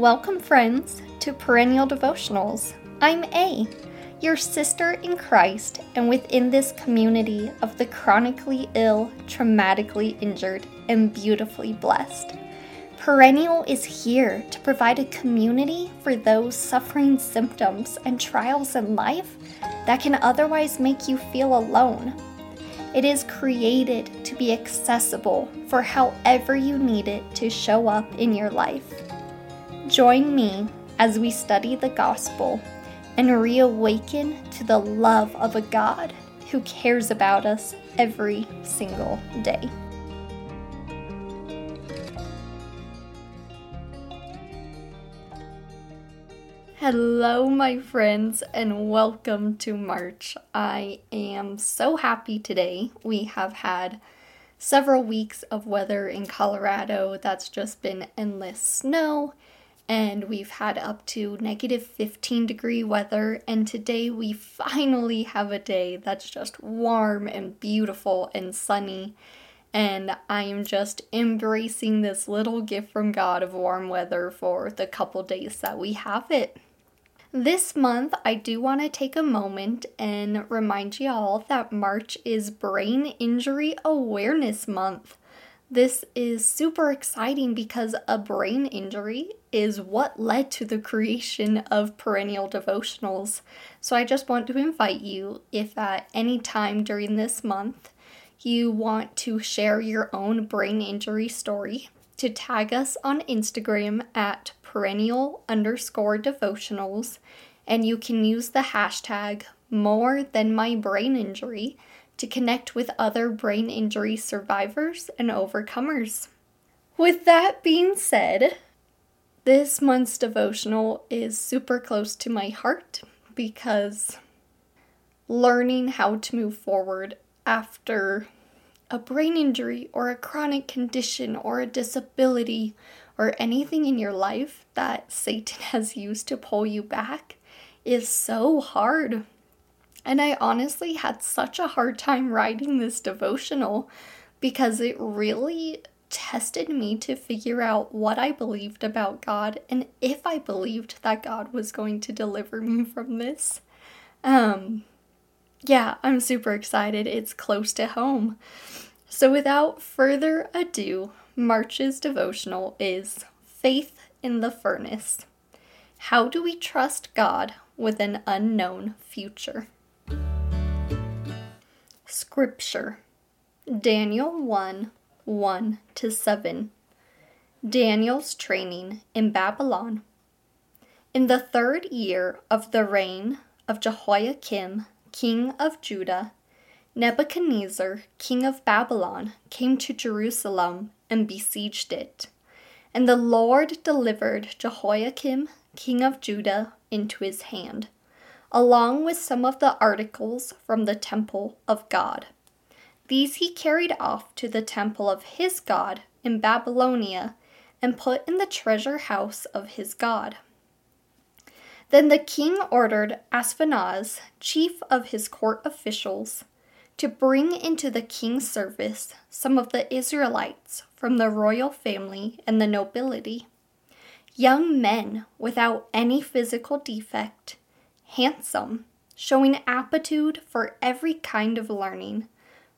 Welcome, friends, to Perennial Devotionals. I'm A, your sister in Christ, and within this community of the chronically ill, traumatically injured, and beautifully blessed. Perennial is here to provide a community for those suffering symptoms and trials in life that can otherwise make you feel alone. It is created to be accessible for however you need it to show up in your life. Join me as we study the gospel and reawaken to the love of a God who cares about us every single day. Hello, my friends, and welcome to March. I am so happy today. We have had several weeks of weather in Colorado that's just been endless snow, and we've had up to negative 15 degree weather. And today we finally have a day that's just warm and beautiful and sunny. And I am just embracing this little gift from God of warm weather for the couple days that we have it. This month, I do want to take a moment and remind you all that March is Brain Injury Awareness Month. This is super exciting because a brain injury is what led to the creation of perennial devotionals. So I just want to invite you, if at any time during this month you want to share your own brain injury story, to tag us on Instagram at perennial underscore devotionals, and you can use the hashtag more than my brain injury to connect with other brain injury survivors and overcomers. With that being said, this month's devotional is super close to my heart because learning how to move forward after a brain injury or a chronic condition or a disability or anything in your life that Satan has used to pull you back is so hard. And I honestly had such a hard time writing this devotional because it really tested me to figure out what I believed about God and if I believed that God was going to deliver me from this. Um yeah, I'm super excited. It's close to home. So without further ado, March's devotional is Faith in the Furnace. How do we trust God with an unknown future? Scripture Daniel 1 1 to 7. Daniel's training in Babylon. In the third year of the reign of Jehoiakim, king of Judah, Nebuchadnezzar, king of Babylon, came to Jerusalem and besieged it. And the Lord delivered Jehoiakim, king of Judah, into his hand, along with some of the articles from the temple of God. These he carried off to the temple of his God in Babylonia and put in the treasure house of his God. Then the king ordered Ashpenaz, chief of his court officials, to bring into the king's service some of the Israelites from the royal family and the nobility, young men without any physical defect, handsome, showing aptitude for every kind of learning,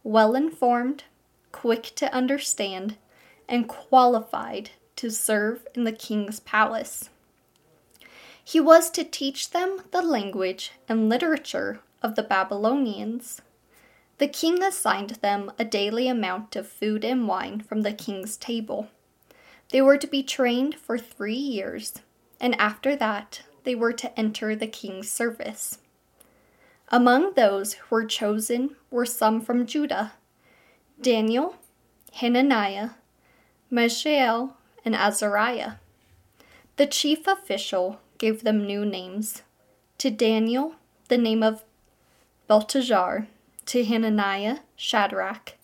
well informed, quick to understand, and qualified to serve in the king's palace. He was to teach them the language and literature of the Babylonians the king assigned them a daily amount of food and wine from the king's table. They were to be trained for three years, and after that, they were to enter the king's service. Among those who were chosen were some from Judah Daniel, Hananiah, Mishael, and Azariah. The chief official gave them new names. To Daniel, the name of Belteshazzar, to Hananiah, Shadrach,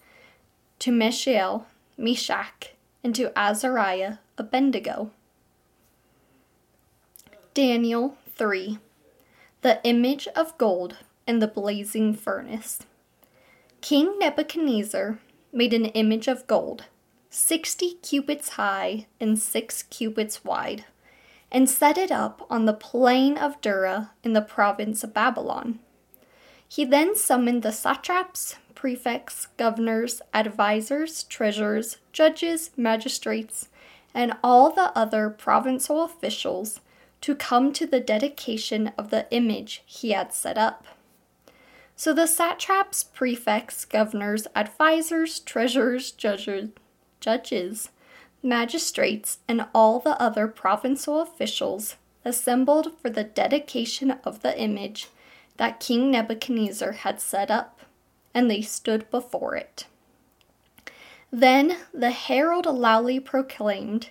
to Mishael, Meshach, and to Azariah, Abednego. Daniel 3 The image of gold and the blazing furnace. King Nebuchadnezzar made an image of gold, sixty cubits high and six cubits wide, and set it up on the plain of Dura in the province of Babylon. He then summoned the satraps, prefects, governors, advisers, treasurers, judges, magistrates, and all the other provincial officials to come to the dedication of the image he had set up. So the satraps, prefects, governors, advisers, treasurers, judges, judges, magistrates, and all the other provincial officials assembled for the dedication of the image that King Nebuchadnezzar had set up, and they stood before it. Then the herald loudly proclaimed,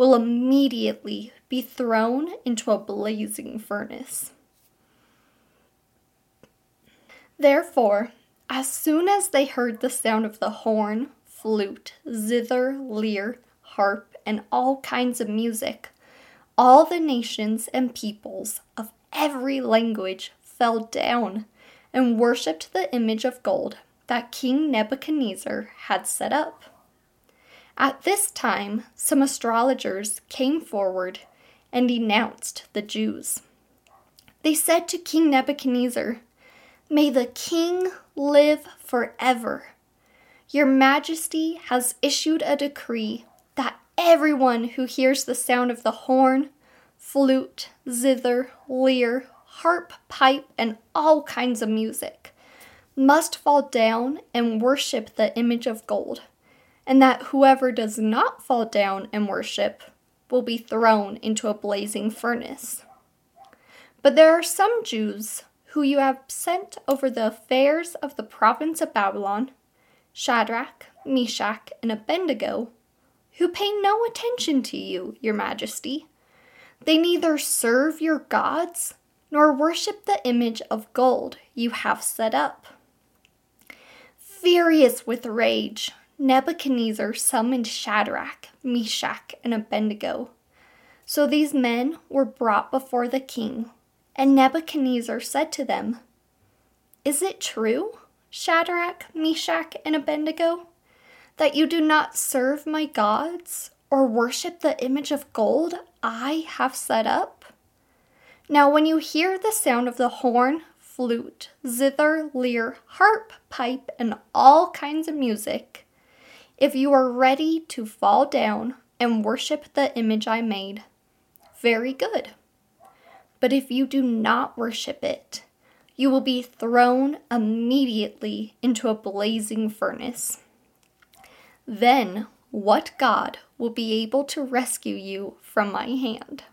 will immediately be thrown into a blazing furnace. Therefore, as soon as they heard the sound of the horn, flute, zither, lyre, harp, and all kinds of music, all the nations and peoples of every language fell down and worshipped the image of gold that King Nebuchadnezzar had set up. At this time, some astrologers came forward and denounced the Jews. They said to King Nebuchadnezzar, May the king live forever. Your Majesty has issued a decree that everyone who hears the sound of the horn, flute, zither, lyre, harp, pipe, and all kinds of music, must fall down and worship the image of gold, and that whoever does not fall down and worship will be thrown into a blazing furnace. But there are some Jews who you have sent over the affairs of the province of Babylon, Shadrach, Meshach, and Abednego, who pay no attention to you, your majesty. They neither serve your gods nor worship the image of gold you have set up. Furious with rage, Nebuchadnezzar summoned Shadrach, Meshach, and Abednego. So these men were brought before the king, and Nebuchadnezzar said to them, Is it true, Shadrach, Meshach, and Abednego, that you do not serve my gods or worship the image of gold I have set up? Now, when you hear the sound of the horn, flute, zither, lyre, harp, pipe, and all kinds of music, if you are ready to fall down and worship the image I made, very good. But if you do not worship it, you will be thrown immediately into a blazing furnace. Then, what God will be able to rescue you from my hand?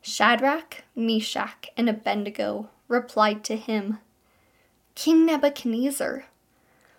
Shadrach, Meshach, and Abednego replied to him, King Nebuchadnezzar,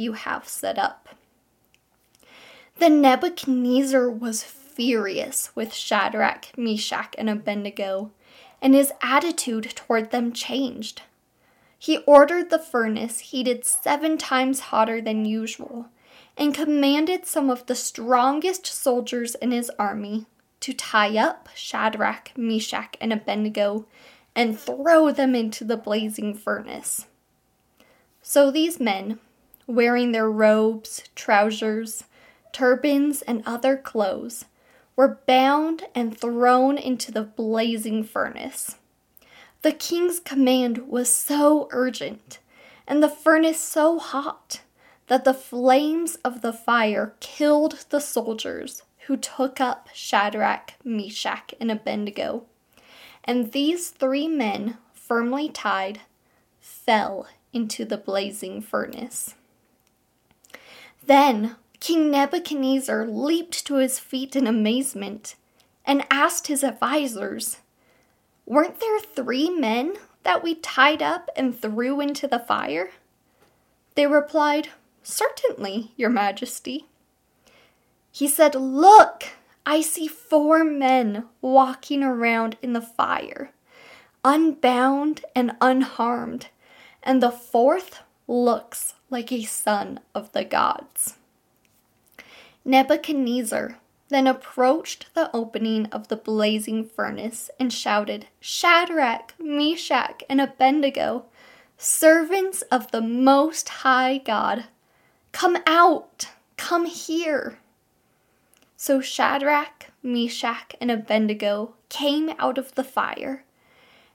you have set up. Then Nebuchadnezzar was furious with Shadrach, Meshach, and Abednego, and his attitude toward them changed. He ordered the furnace heated seven times hotter than usual and commanded some of the strongest soldiers in his army to tie up Shadrach, Meshach, and Abednego and throw them into the blazing furnace. So these men, wearing their robes, trousers, turbans, and other clothes, were bound and thrown into the blazing furnace. The king's command was so urgent, and the furnace so hot, that the flames of the fire killed the soldiers who took up Shadrach, Meshach, and Abednego. And these three men firmly tied, fell into the blazing furnace. Then King Nebuchadnezzar leaped to his feet in amazement and asked his advisers, Weren't there three men that we tied up and threw into the fire? They replied, Certainly, Your Majesty. He said, Look, I see four men walking around in the fire, unbound and unharmed, and the fourth looks like a son of the gods. Nebuchadnezzar then approached the opening of the blazing furnace and shouted, Shadrach, Meshach, and Abednego, servants of the Most High God, come out, come here. So Shadrach, Meshach, and Abednego came out of the fire,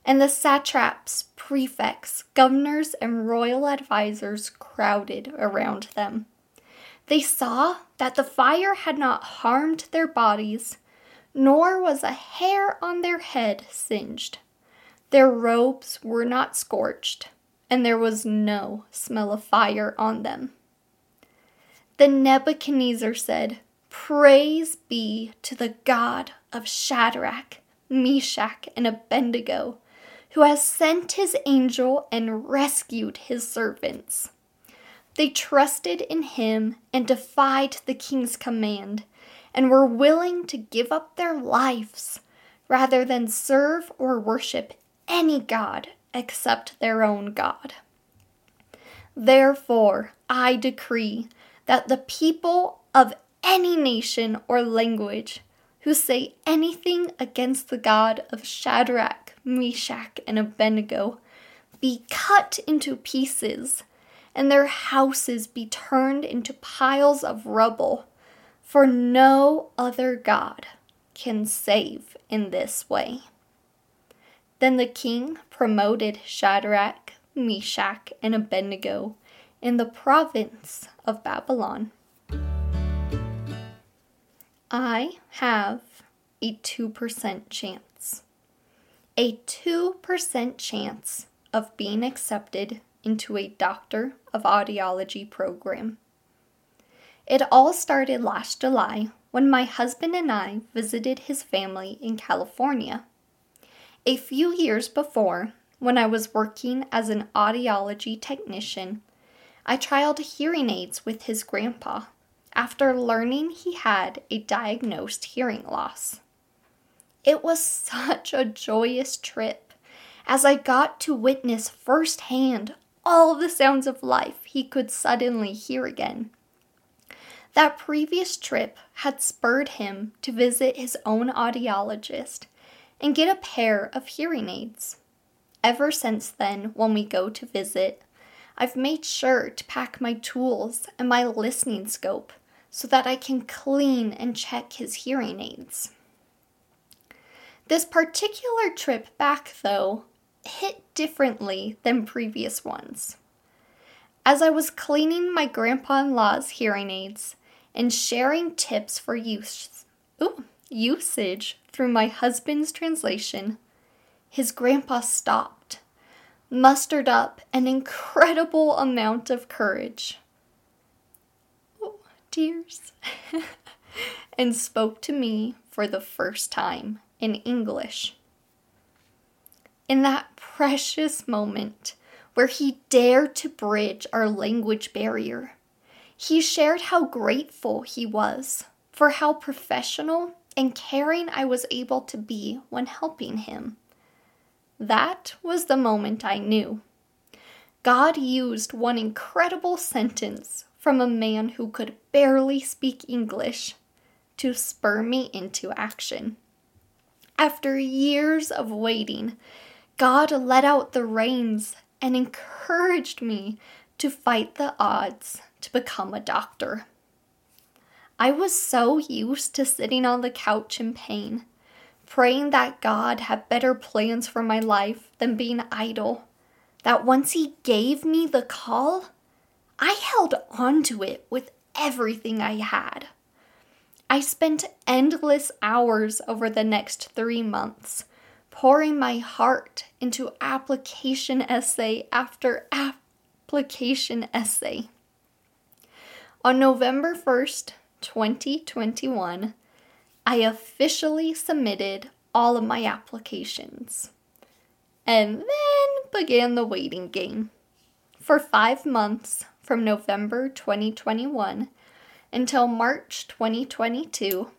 and the satraps, prefects, governors, and royal advisers crowded around them. They saw that the fire had not harmed their bodies, nor was a hair on their head singed. Their robes were not scorched, and there was no smell of fire on them. Then Nebuchadnezzar said, Praise be to the God of Shadrach, Meshach, and Abednego, who has sent his angel and rescued his servants. They trusted in him and defied the king's command, and were willing to give up their lives rather than serve or worship any god except their own God. Therefore, I decree that the people of any nation or language who say anything against the God of Shadrach, Meshach, and Abednego be cut into pieces and their houses be turned into piles of rubble, for no other God can save in this way. Then the king promoted Shadrach, Meshach, and Abednego in the province of Babylon. I have a 2% chance. A 2% chance of being accepted into a Doctor of Audiology program. It all started last July when my husband and I visited his family in California. A few years before, when I was working as an audiology technician, I trialed hearing aids with his grandpa after learning he had a diagnosed hearing loss. It was such a joyous trip as I got to witness firsthand all the sounds of life he could suddenly hear again. That previous trip had spurred him to visit his own audiologist and get a pair of hearing aids. Ever since then, when we go to visit, I've made sure to pack my tools and my listening scope so that I can clean and check his hearing aids. This particular trip back, though, hit differently than previous ones. As I was cleaning my grandpa in law's hearing aids and sharing tips for use, ooh, usage through my husband's translation, his grandpa stopped, mustered up an incredible amount of courage. Oh, tears. and spoke to me for the first time in English in that precious moment where he dared to bridge our language barrier. He shared how grateful he was for how professional and caring I was able to be when helping him. That was the moment I knew. God used one incredible sentence from a man who could barely speak English to spur me into action. After years of waiting God let out the reins and encouraged me to fight the odds to become a doctor. I was so used to sitting on the couch in pain, praying that God had better plans for my life than being idle, that once He gave me the call, I held on to it with everything I had. I spent endless hours over the next three months pouring my heart into application essay after application essay. On November 1st, 2021, I officially submitted all of my applications. And then began the waiting game. For five months, from November 2021 until March 2022,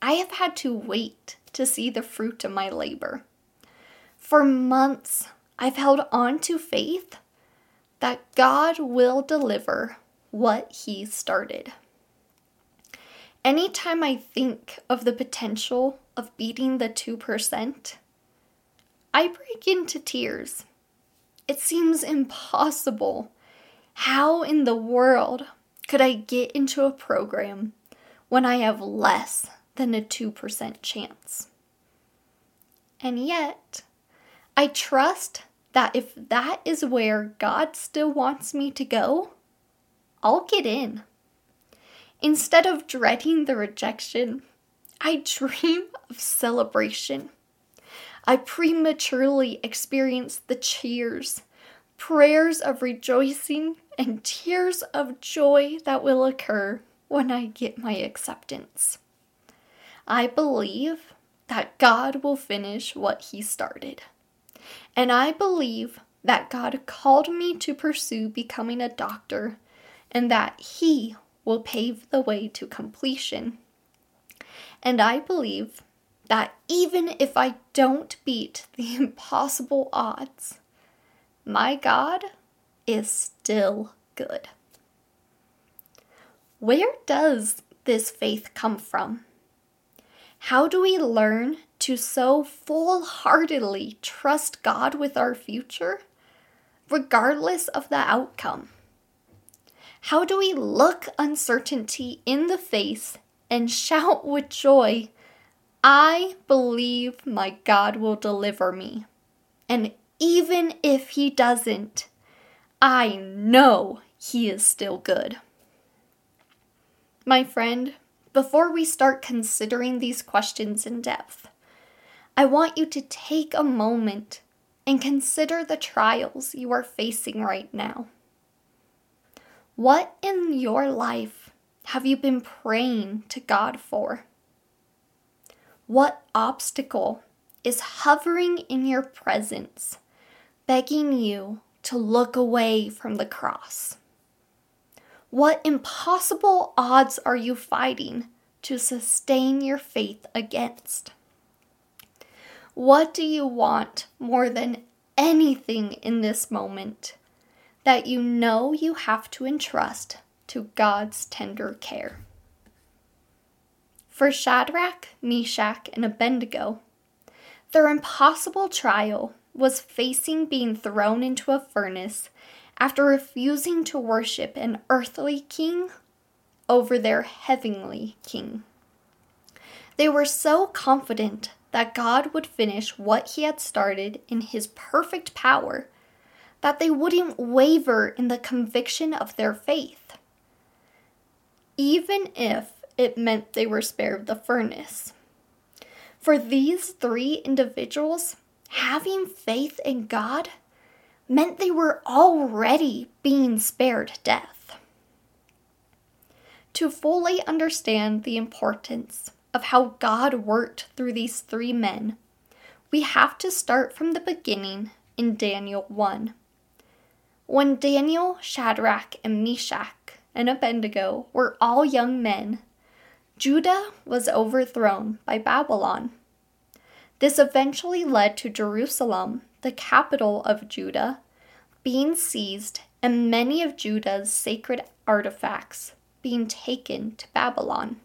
I have had to wait to see the fruit of my labor. For months, I've held on to faith that God will deliver what He started. Anytime I think of the potential of beating the 2%, I break into tears. It seems impossible. How in the world could I get into a program when I have less than a 2% chance? And yet, I trust that if that is where God still wants me to go, I'll get in. Instead of dreading the rejection, I dream of celebration. I prematurely experience the cheers, prayers of rejoicing, and tears of joy that will occur when I get my acceptance. I believe that God will finish what He started. And I believe that God called me to pursue becoming a doctor and that He will pave the way to completion. And I believe that even if I don't beat the impossible odds, my God is still good. Where does this faith come from? How do we learn to so full heartedly trust God with our future, regardless of the outcome? How do we look uncertainty in the face and shout with joy, I believe my God will deliver me? And even if He doesn't, I know He is still good. My friend, before we start considering these questions in depth, I want you to take a moment and consider the trials you are facing right now. What in your life have you been praying to God for? What obstacle is hovering in your presence, begging you to look away from the cross? What impossible odds are you fighting to sustain your faith against? What do you want more than anything in this moment that you know you have to entrust to God's tender care? For Shadrach, Meshach, and Abednego, their impossible trial was facing being thrown into a furnace after refusing to worship an earthly king over their heavenly king. They were so confident that God would finish what he had started in his perfect power that they wouldn't waver in the conviction of their faith, even if it meant they were spared the furnace. For these three individuals, having faith in God meant they were already being spared death. To fully understand the importance of how God worked through these three men, we have to start from the beginning in Daniel 1. When Daniel, Shadrach, and Meshach and Abednego were all young men, Judah was overthrown by Babylon. This eventually led to Jerusalem the capital of Judah, being seized and many of Judah's sacred artifacts being taken to Babylon.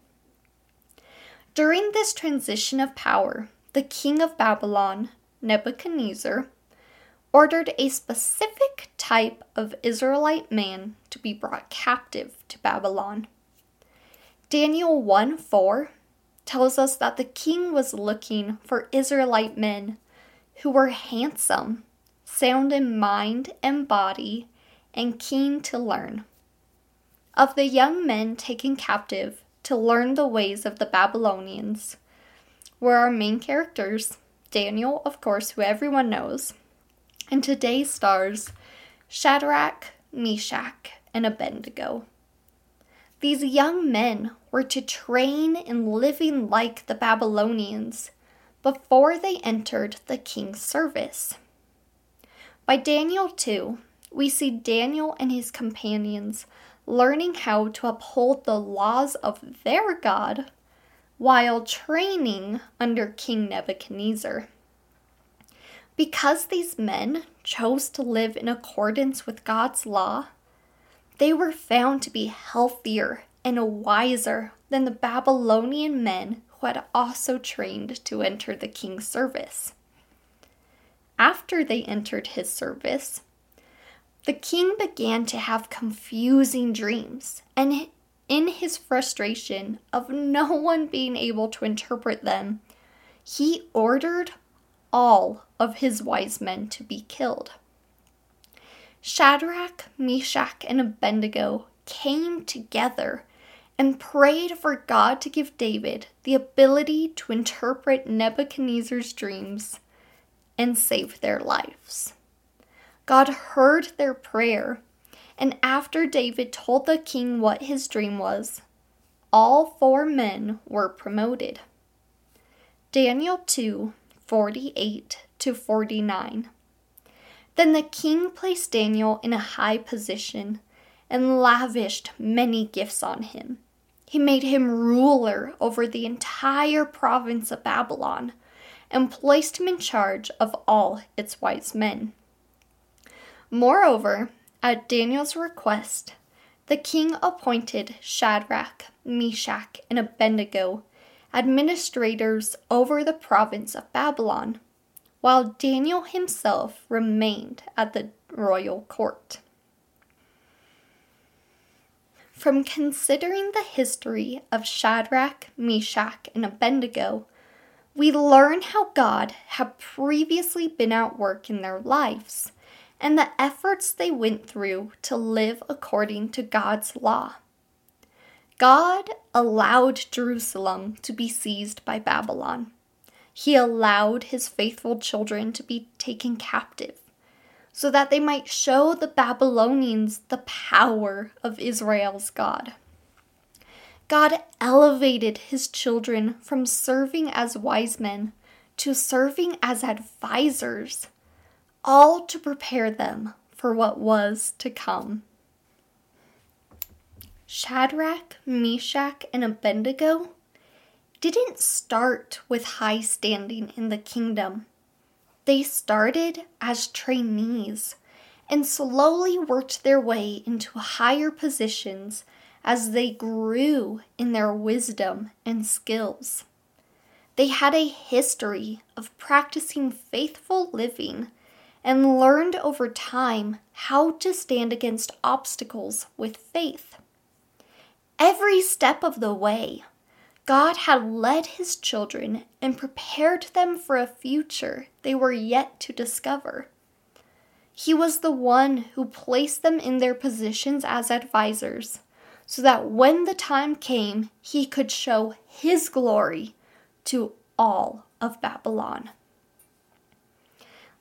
During this transition of power, the king of Babylon, Nebuchadnezzar, ordered a specific type of Israelite man to be brought captive to Babylon. Daniel 1 4 tells us that the king was looking for Israelite men who were handsome, sound in mind and body, and keen to learn. Of the young men taken captive to learn the ways of the Babylonians were our main characters, Daniel, of course, who everyone knows, and today's stars Shadrach, Meshach, and Abednego. These young men were to train in living like the Babylonians before they entered the king's service. By Daniel 2, we see Daniel and his companions learning how to uphold the laws of their God while training under King Nebuchadnezzar. Because these men chose to live in accordance with God's law, they were found to be healthier and wiser than the Babylonian men who had also trained to enter the king's service. After they entered his service, the king began to have confusing dreams, and in his frustration of no one being able to interpret them, he ordered all of his wise men to be killed. Shadrach, Meshach, and Abednego came together and prayed for God to give David the ability to interpret Nebuchadnezzar's dreams and save their lives. God heard their prayer, and after David told the king what his dream was, all four men were promoted. Daniel 2 48 to 49. Then the king placed Daniel in a high position and lavished many gifts on him. He made him ruler over the entire province of Babylon and placed him in charge of all its wise men. Moreover, at Daniel's request, the king appointed Shadrach, Meshach, and Abednego administrators over the province of Babylon while Daniel himself remained at the royal court. From considering the history of Shadrach, Meshach, and Abednego, we learn how God had previously been at work in their lives and the efforts they went through to live according to God's law. God allowed Jerusalem to be seized by Babylon he allowed his faithful children to be taken captive so that they might show the Babylonians the power of Israel's God. God elevated his children from serving as wise men to serving as advisors, all to prepare them for what was to come. Shadrach, Meshach, and Abednego didn't start with high standing in the kingdom. They started as trainees and slowly worked their way into higher positions as they grew in their wisdom and skills. They had a history of practicing faithful living and learned over time how to stand against obstacles with faith. Every step of the way, God had led his children and prepared them for a future they were yet to discover. He was the one who placed them in their positions as advisors, so that when the time came, he could show his glory to all of Babylon.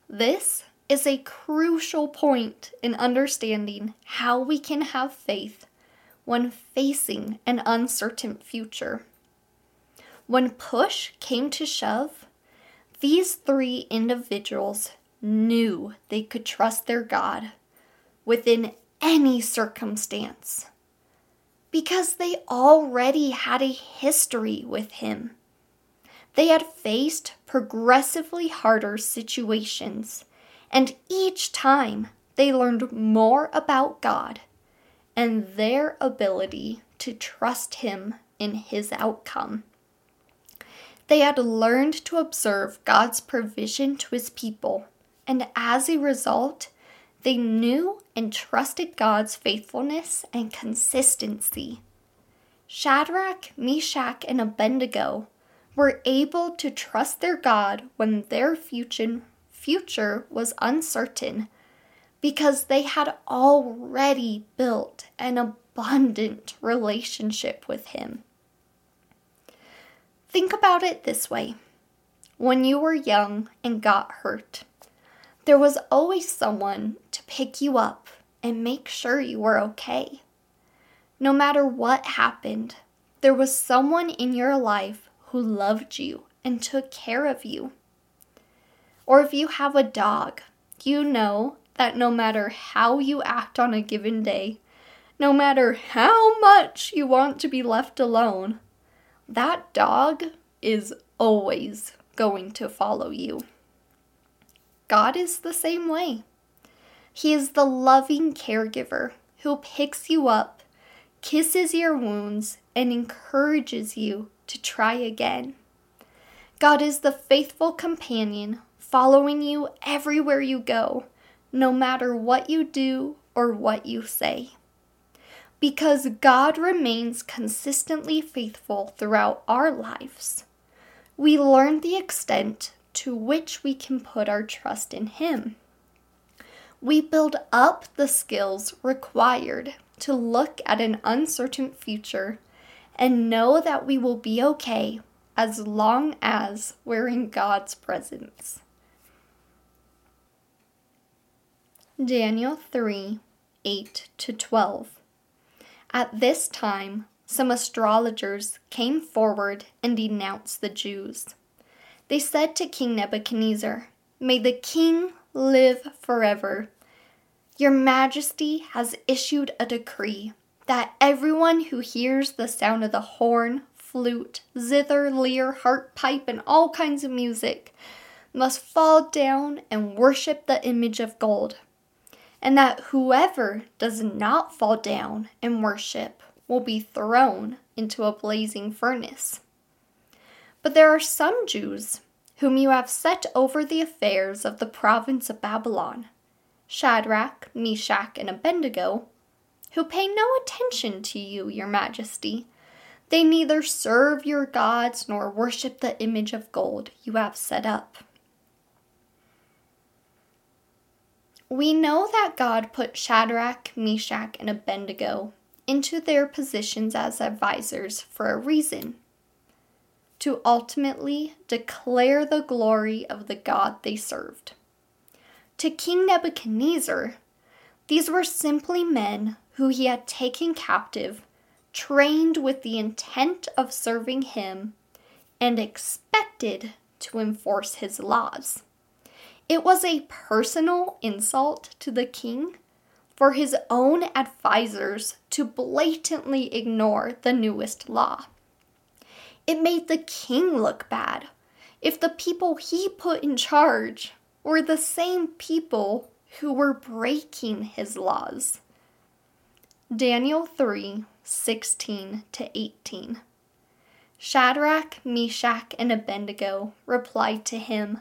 This is a crucial point in understanding how we can have faith when facing an uncertain future. When push came to shove, these three individuals knew they could trust their God within any circumstance because they already had a history with Him. They had faced progressively harder situations, and each time they learned more about God and their ability to trust Him in His outcome. They had learned to observe God's provision to his people, and as a result, they knew and trusted God's faithfulness and consistency. Shadrach, Meshach, and Abednego were able to trust their God when their future, future was uncertain because they had already built an abundant relationship with Him. Think about it this way when you were young and got hurt, there was always someone to pick you up and make sure you were okay. No matter what happened, there was someone in your life who loved you and took care of you. Or if you have a dog, you know that no matter how you act on a given day, no matter how much you want to be left alone, that dog is always going to follow you. God is the same way. He is the loving caregiver who picks you up, kisses your wounds, and encourages you to try again. God is the faithful companion following you everywhere you go, no matter what you do or what you say. Because God remains consistently faithful throughout our lives, we learn the extent to which we can put our trust in Him. We build up the skills required to look at an uncertain future and know that we will be okay as long as we're in God's presence. Daniel 3 8 to 12. At this time, some astrologers came forward and denounced the Jews. They said to King Nebuchadnezzar, May the king live forever. Your Majesty has issued a decree that everyone who hears the sound of the horn, flute, zither, lyre, harp, pipe, and all kinds of music must fall down and worship the image of gold, and that whoever does not fall down and worship will be thrown into a blazing furnace. But there are some Jews whom you have set over the affairs of the province of Babylon Shadrach, Meshach, and Abednego, who pay no attention to you, your majesty. They neither serve your gods nor worship the image of gold you have set up. We know that God put Shadrach, Meshach, and Abednego into their positions as advisors for a reason to ultimately declare the glory of the God they served. To King Nebuchadnezzar, these were simply men who he had taken captive, trained with the intent of serving him, and expected to enforce his laws. It was a personal insult to the king for his own advisers to blatantly ignore the newest law. It made the king look bad if the people he put in charge were the same people who were breaking his laws. Daniel 3 16 to 18. Shadrach, Meshach, and Abednego replied to him,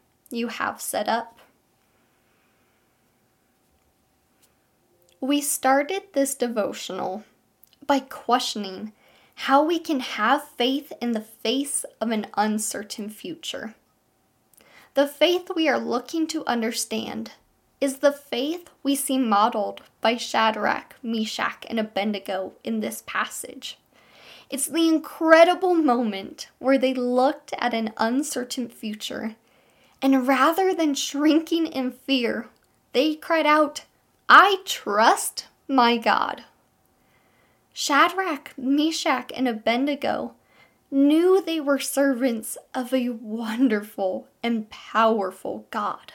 you have set up. We started this devotional by questioning how we can have faith in the face of an uncertain future. The faith we are looking to understand is the faith we see modeled by Shadrach, Meshach, and Abednego in this passage. It's the incredible moment where they looked at an uncertain future, and rather than shrinking in fear, they cried out, I trust my God. Shadrach, Meshach, and Abednego knew they were servants of a wonderful and powerful God.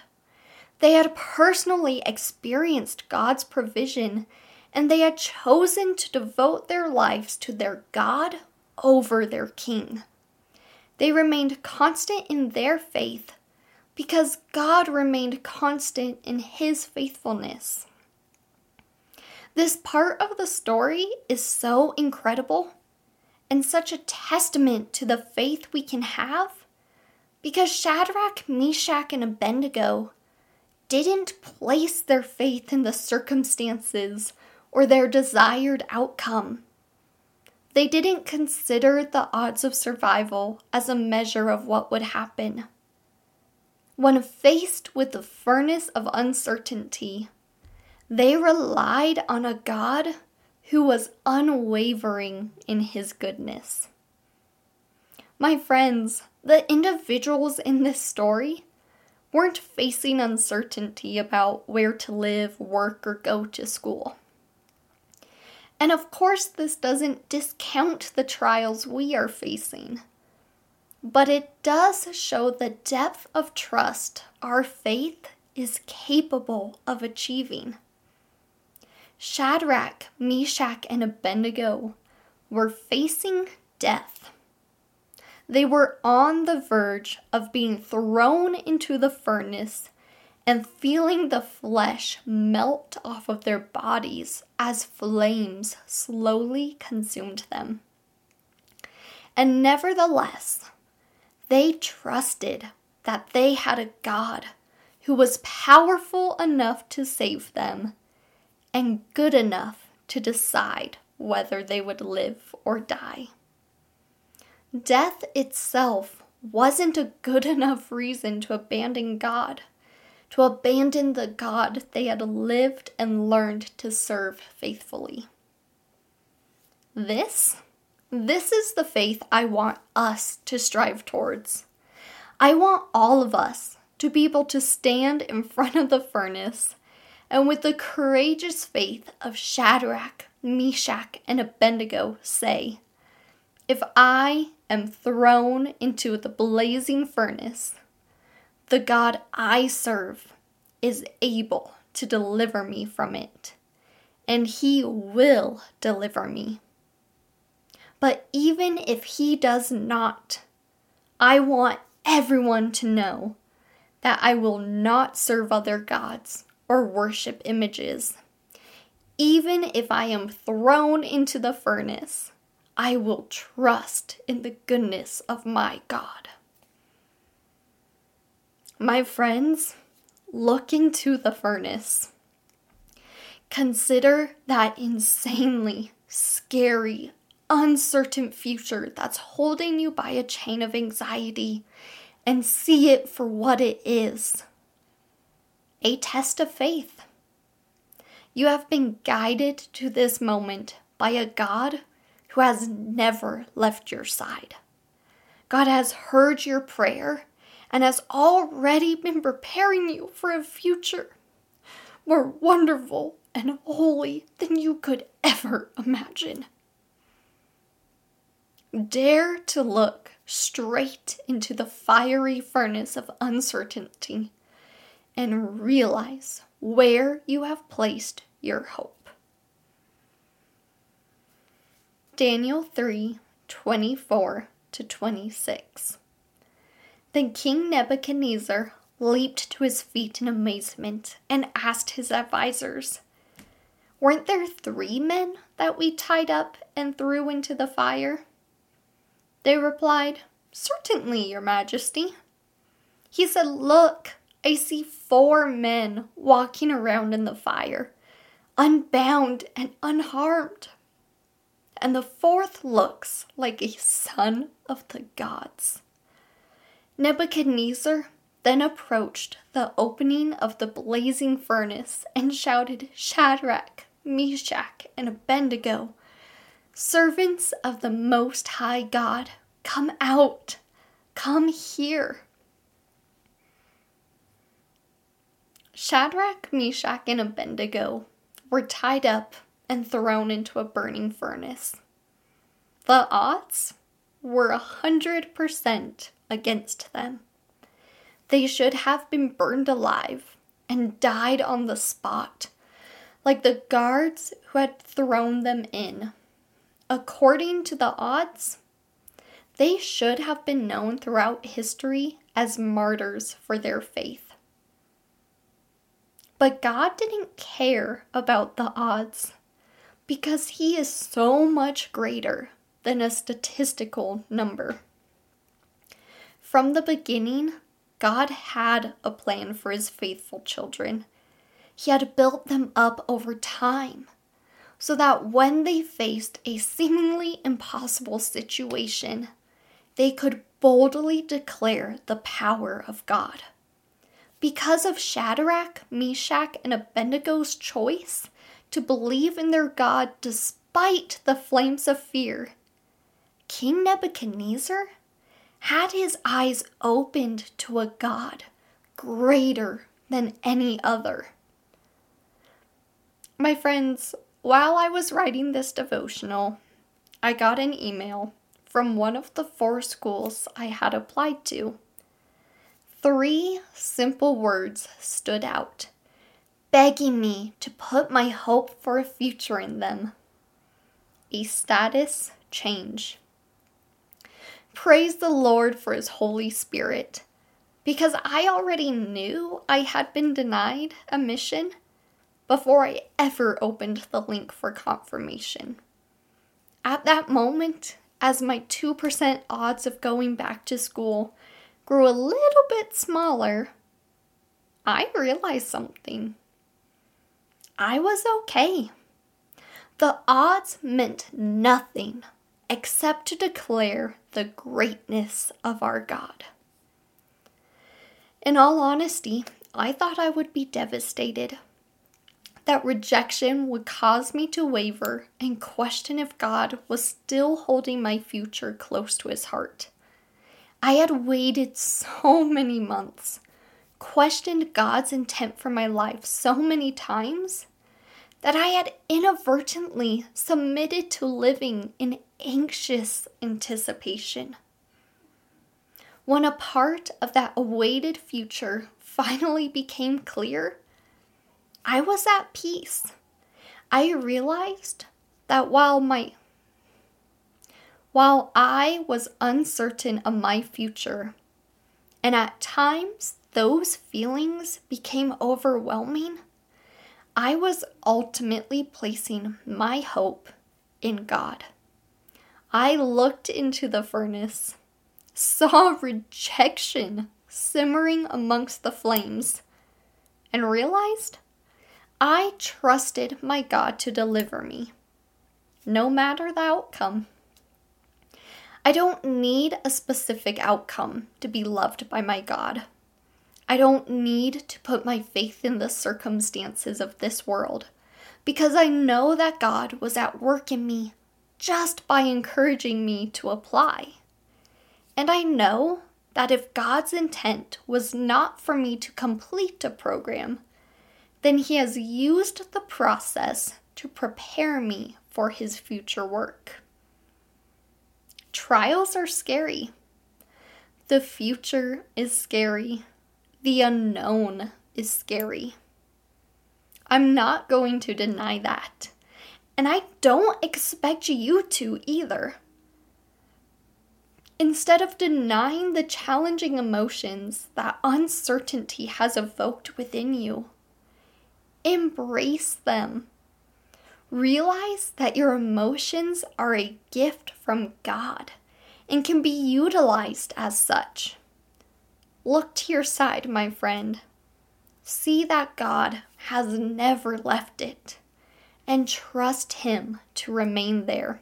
They had personally experienced God's provision and they had chosen to devote their lives to their God over their king. They remained constant in their faith because God remained constant in his faithfulness. This part of the story is so incredible and such a testament to the faith we can have Because Shadrach, Meshach, and Abednego didn't place their faith in the circumstances or their desired outcome. They didn't consider the odds of survival as a measure of what would happen. When faced with the furnace of uncertainty, they relied on a God who was unwavering in his goodness. My friends, the individuals in this story weren't facing uncertainty about where to live, work, or go to school. And of course, this doesn't discount the trials we are facing, but it does show the depth of trust our faith is capable of achieving. Shadrach, Meshach, and Abednego were facing death. They were on the verge of being thrown into the furnace and feeling the flesh melt off of their bodies as flames slowly consumed them. And nevertheless, they trusted that they had a God who was powerful enough to save them and good enough to decide whether they would live or die. Death itself wasn't a good enough reason to abandon God, to abandon the God they had lived and learned to serve faithfully. This, this is the faith I want us to strive towards. I want all of us to be able to stand in front of the furnace and with the courageous faith of Shadrach, Meshach, and Abednego say, If I am thrown into the blazing furnace, the God I serve is able to deliver me from it, and he will deliver me. But even if he does not, I want everyone to know that I will not serve other gods or worship images. Even if I am thrown into the furnace, I will trust in the goodness of my God. My friends, look into the furnace. Consider that insanely scary, uncertain future that's holding you by a chain of anxiety and see it for what it is a test of faith. You have been guided to this moment by a God who has never left your side. God has heard your prayer and has already been preparing you for a future more wonderful and holy than you could ever imagine. Dare to look straight into the fiery furnace of uncertainty and realize where you have placed your hope. Daniel 3 24 to 26. Then King Nebuchadnezzar leaped to his feet in amazement and asked his advisers, Weren't there three men that we tied up and threw into the fire? They replied, Certainly, Your Majesty. He said, Look, I see four men walking around in the fire, unbound and unharmed. And the fourth looks like a son of the gods. Nebuchadnezzar then approached the opening of the blazing furnace and shouted, Shadrach, Meshach, and Abednego, servants of the Most High God, come out, come here. Shadrach, Meshach, and Abednego were tied up and thrown into a burning furnace. The odds were a hundred percent against them. They should have been burned alive and died on the spot, like the guards who had thrown them in. According to the odds, they should have been known throughout history as martyrs for their faith. But God didn't care about the odds because He is so much greater than a statistical number. From the beginning, God had a plan for his faithful children. He had built them up over time so that when they faced a seemingly impossible situation, they could boldly declare the power of God. Because of Shadrach, Meshach, and Abednego's choice to believe in their God despite the flames of fear, King Nebuchadnezzar had his eyes opened to a God greater than any other. My friends, while I was writing this devotional, I got an email from one of the four schools I had applied to. Three simple words stood out, begging me to put my hope for a future in them. A status change. Praise the Lord for His Holy Spirit, because I already knew I had been denied a mission before I ever opened the link for confirmation. At that moment, as my 2% odds of going back to school grew a little bit smaller, I realized something. I was okay. The odds meant nothing except to declare the greatness of our God. In all honesty, I thought I would be devastated that rejection would cause me to waver and question if God was still holding my future close to his heart. I had waited so many months, questioned God's intent for my life so many times, that I had inadvertently submitted to living in anxious anticipation. When a part of that awaited future finally became clear, I was at peace. I realized that while my while I was uncertain of my future, and at times those feelings became overwhelming, I was ultimately placing my hope in God. I looked into the furnace, saw rejection simmering amongst the flames, and realized I trusted my God to deliver me, no matter the outcome. I don't need a specific outcome to be loved by my God. I don't need to put my faith in the circumstances of this world because I know that God was at work in me just by encouraging me to apply. And I know that if God's intent was not for me to complete a program, then he has used the process to prepare me for his future work. Trials are scary. The future is scary. The unknown is scary. I'm not going to deny that. And I don't expect you to either. Instead of denying the challenging emotions that uncertainty has evoked within you, Embrace them. Realize that your emotions are a gift from God and can be utilized as such. Look to your side, my friend. See that God has never left it and trust Him to remain there.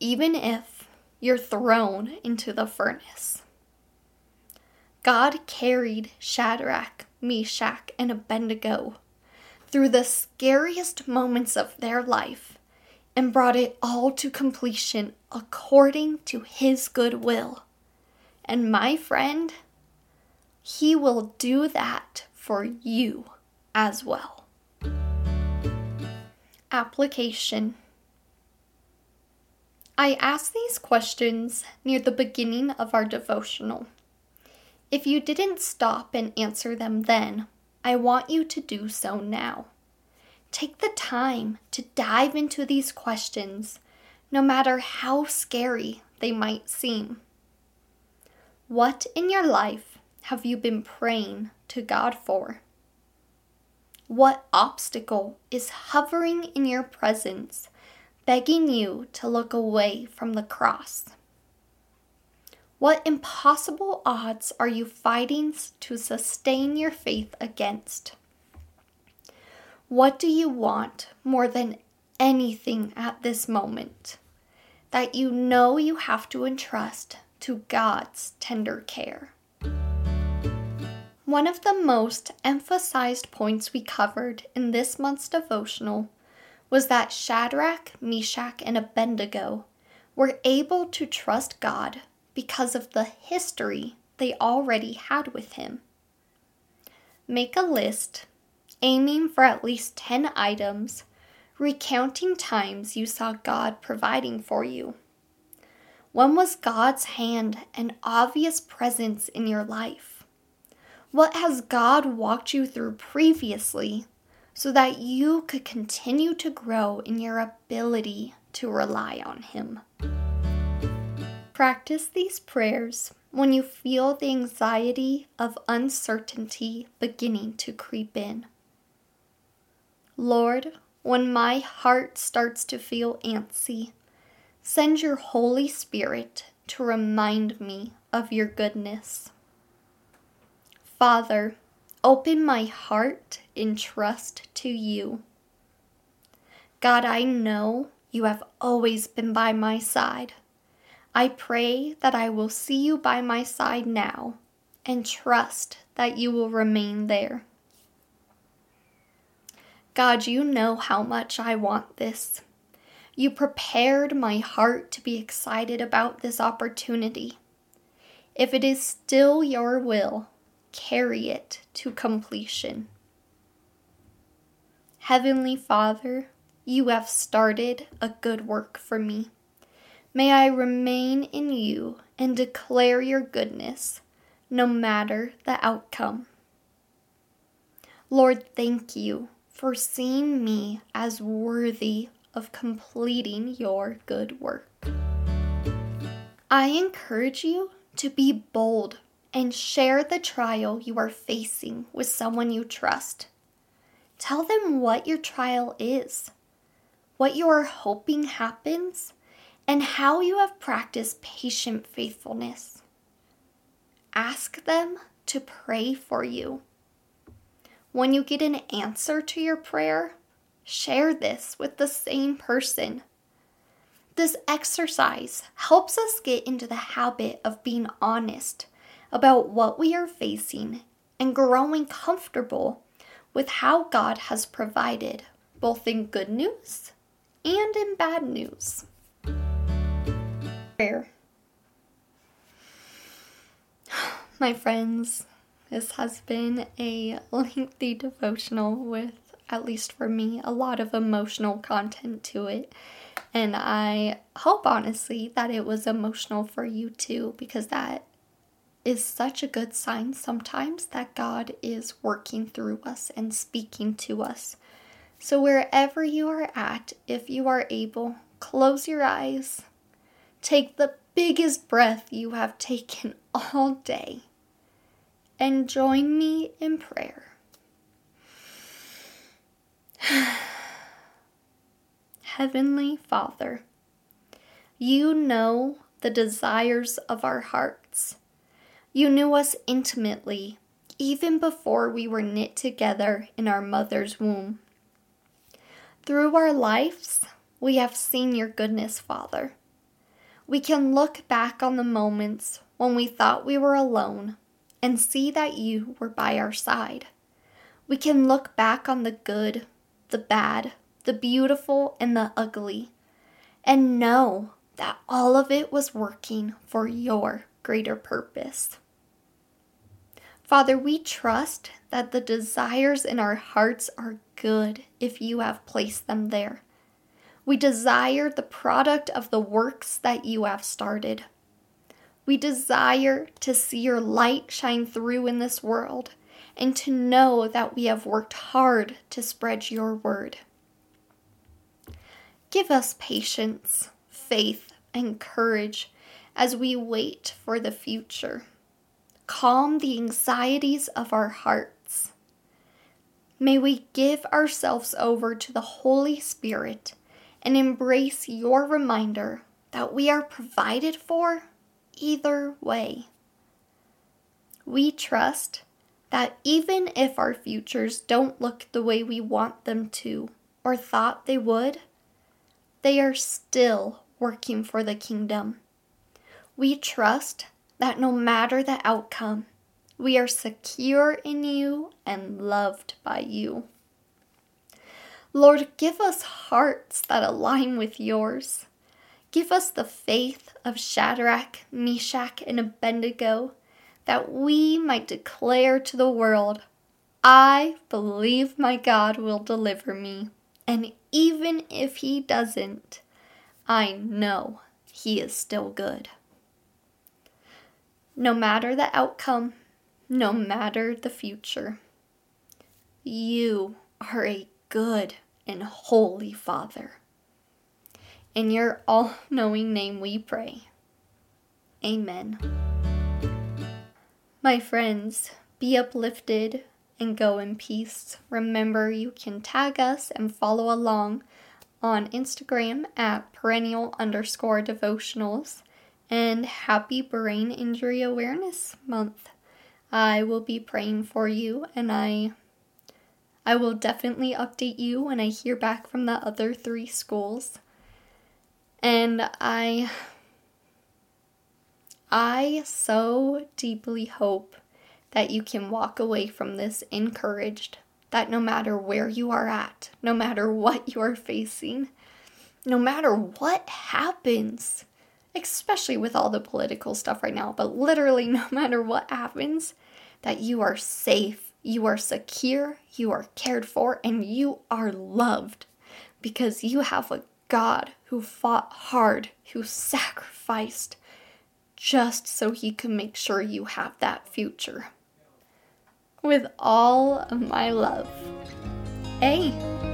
Even if you're thrown into the furnace. God carried Shadrach, Meshach, and Abednego through the scariest moments of their life and brought it all to completion according to His good will. And my friend, He will do that for you as well. Application I asked these questions near the beginning of our devotional. If you didn't stop and answer them then, I want you to do so now. Take the time to dive into these questions, no matter how scary they might seem. What in your life have you been praying to God for? What obstacle is hovering in your presence, begging you to look away from the cross? What impossible odds are you fighting to sustain your faith against? What do you want more than anything at this moment that you know you have to entrust to God's tender care? One of the most emphasized points we covered in this month's devotional was that Shadrach, Meshach, and Abednego were able to trust God because of the history they already had with Him. Make a list, aiming for at least 10 items, recounting times you saw God providing for you. When was God's hand an obvious presence in your life? What has God walked you through previously so that you could continue to grow in your ability to rely on Him? Practice these prayers when you feel the anxiety of uncertainty beginning to creep in. Lord, when my heart starts to feel antsy, send your Holy Spirit to remind me of your goodness. Father, open my heart in trust to you. God, I know you have always been by my side. I pray that I will see you by my side now and trust that you will remain there. God, you know how much I want this. You prepared my heart to be excited about this opportunity. If it is still your will, carry it to completion. Heavenly Father, you have started a good work for me. May I remain in you and declare your goodness, no matter the outcome. Lord, thank you for seeing me as worthy of completing your good work. I encourage you to be bold and share the trial you are facing with someone you trust. Tell them what your trial is, what you are hoping happens, and how you have practiced patient faithfulness. Ask them to pray for you. When you get an answer to your prayer, share this with the same person. This exercise helps us get into the habit of being honest about what we are facing and growing comfortable with how God has provided, both in good news and in bad news prayer. My friends, this has been a lengthy devotional with, at least for me, a lot of emotional content to it. And I hope, honestly, that it was emotional for you too, because that is such a good sign sometimes that God is working through us and speaking to us. So, wherever you are at, if you are able, close your eyes Take the biggest breath you have taken all day and join me in prayer. Heavenly Father, you know the desires of our hearts. You knew us intimately even before we were knit together in our mother's womb. Through our lives, we have seen your goodness, Father. We can look back on the moments when we thought we were alone and see that you were by our side. We can look back on the good, the bad, the beautiful, and the ugly, and know that all of it was working for your greater purpose. Father, we trust that the desires in our hearts are good if you have placed them there. We desire the product of the works that you have started. We desire to see your light shine through in this world and to know that we have worked hard to spread your word. Give us patience, faith, and courage as we wait for the future. Calm the anxieties of our hearts. May we give ourselves over to the Holy Spirit and embrace your reminder that we are provided for either way. We trust that even if our futures don't look the way we want them to or thought they would, they are still working for the kingdom. We trust that no matter the outcome, we are secure in you and loved by you. Lord, give us hearts that align with yours. Give us the faith of Shadrach, Meshach, and Abednego that we might declare to the world, I believe my God will deliver me, and even if he doesn't, I know he is still good. No matter the outcome, no matter the future, you are a good and holy Father. In your all knowing name we pray. Amen. My friends, be uplifted and go in peace. Remember, you can tag us and follow along on Instagram at perennial underscore devotionals and happy Brain Injury Awareness Month. I will be praying for you and I I will definitely update you when I hear back from the other three schools. And I I so deeply hope that you can walk away from this encouraged that no matter where you are at, no matter what you are facing, no matter what happens, especially with all the political stuff right now, but literally no matter what happens, that you are safe you are secure, you are cared for, and you are loved because you have a God who fought hard, who sacrificed just so he could make sure you have that future. With all of my love. Hey!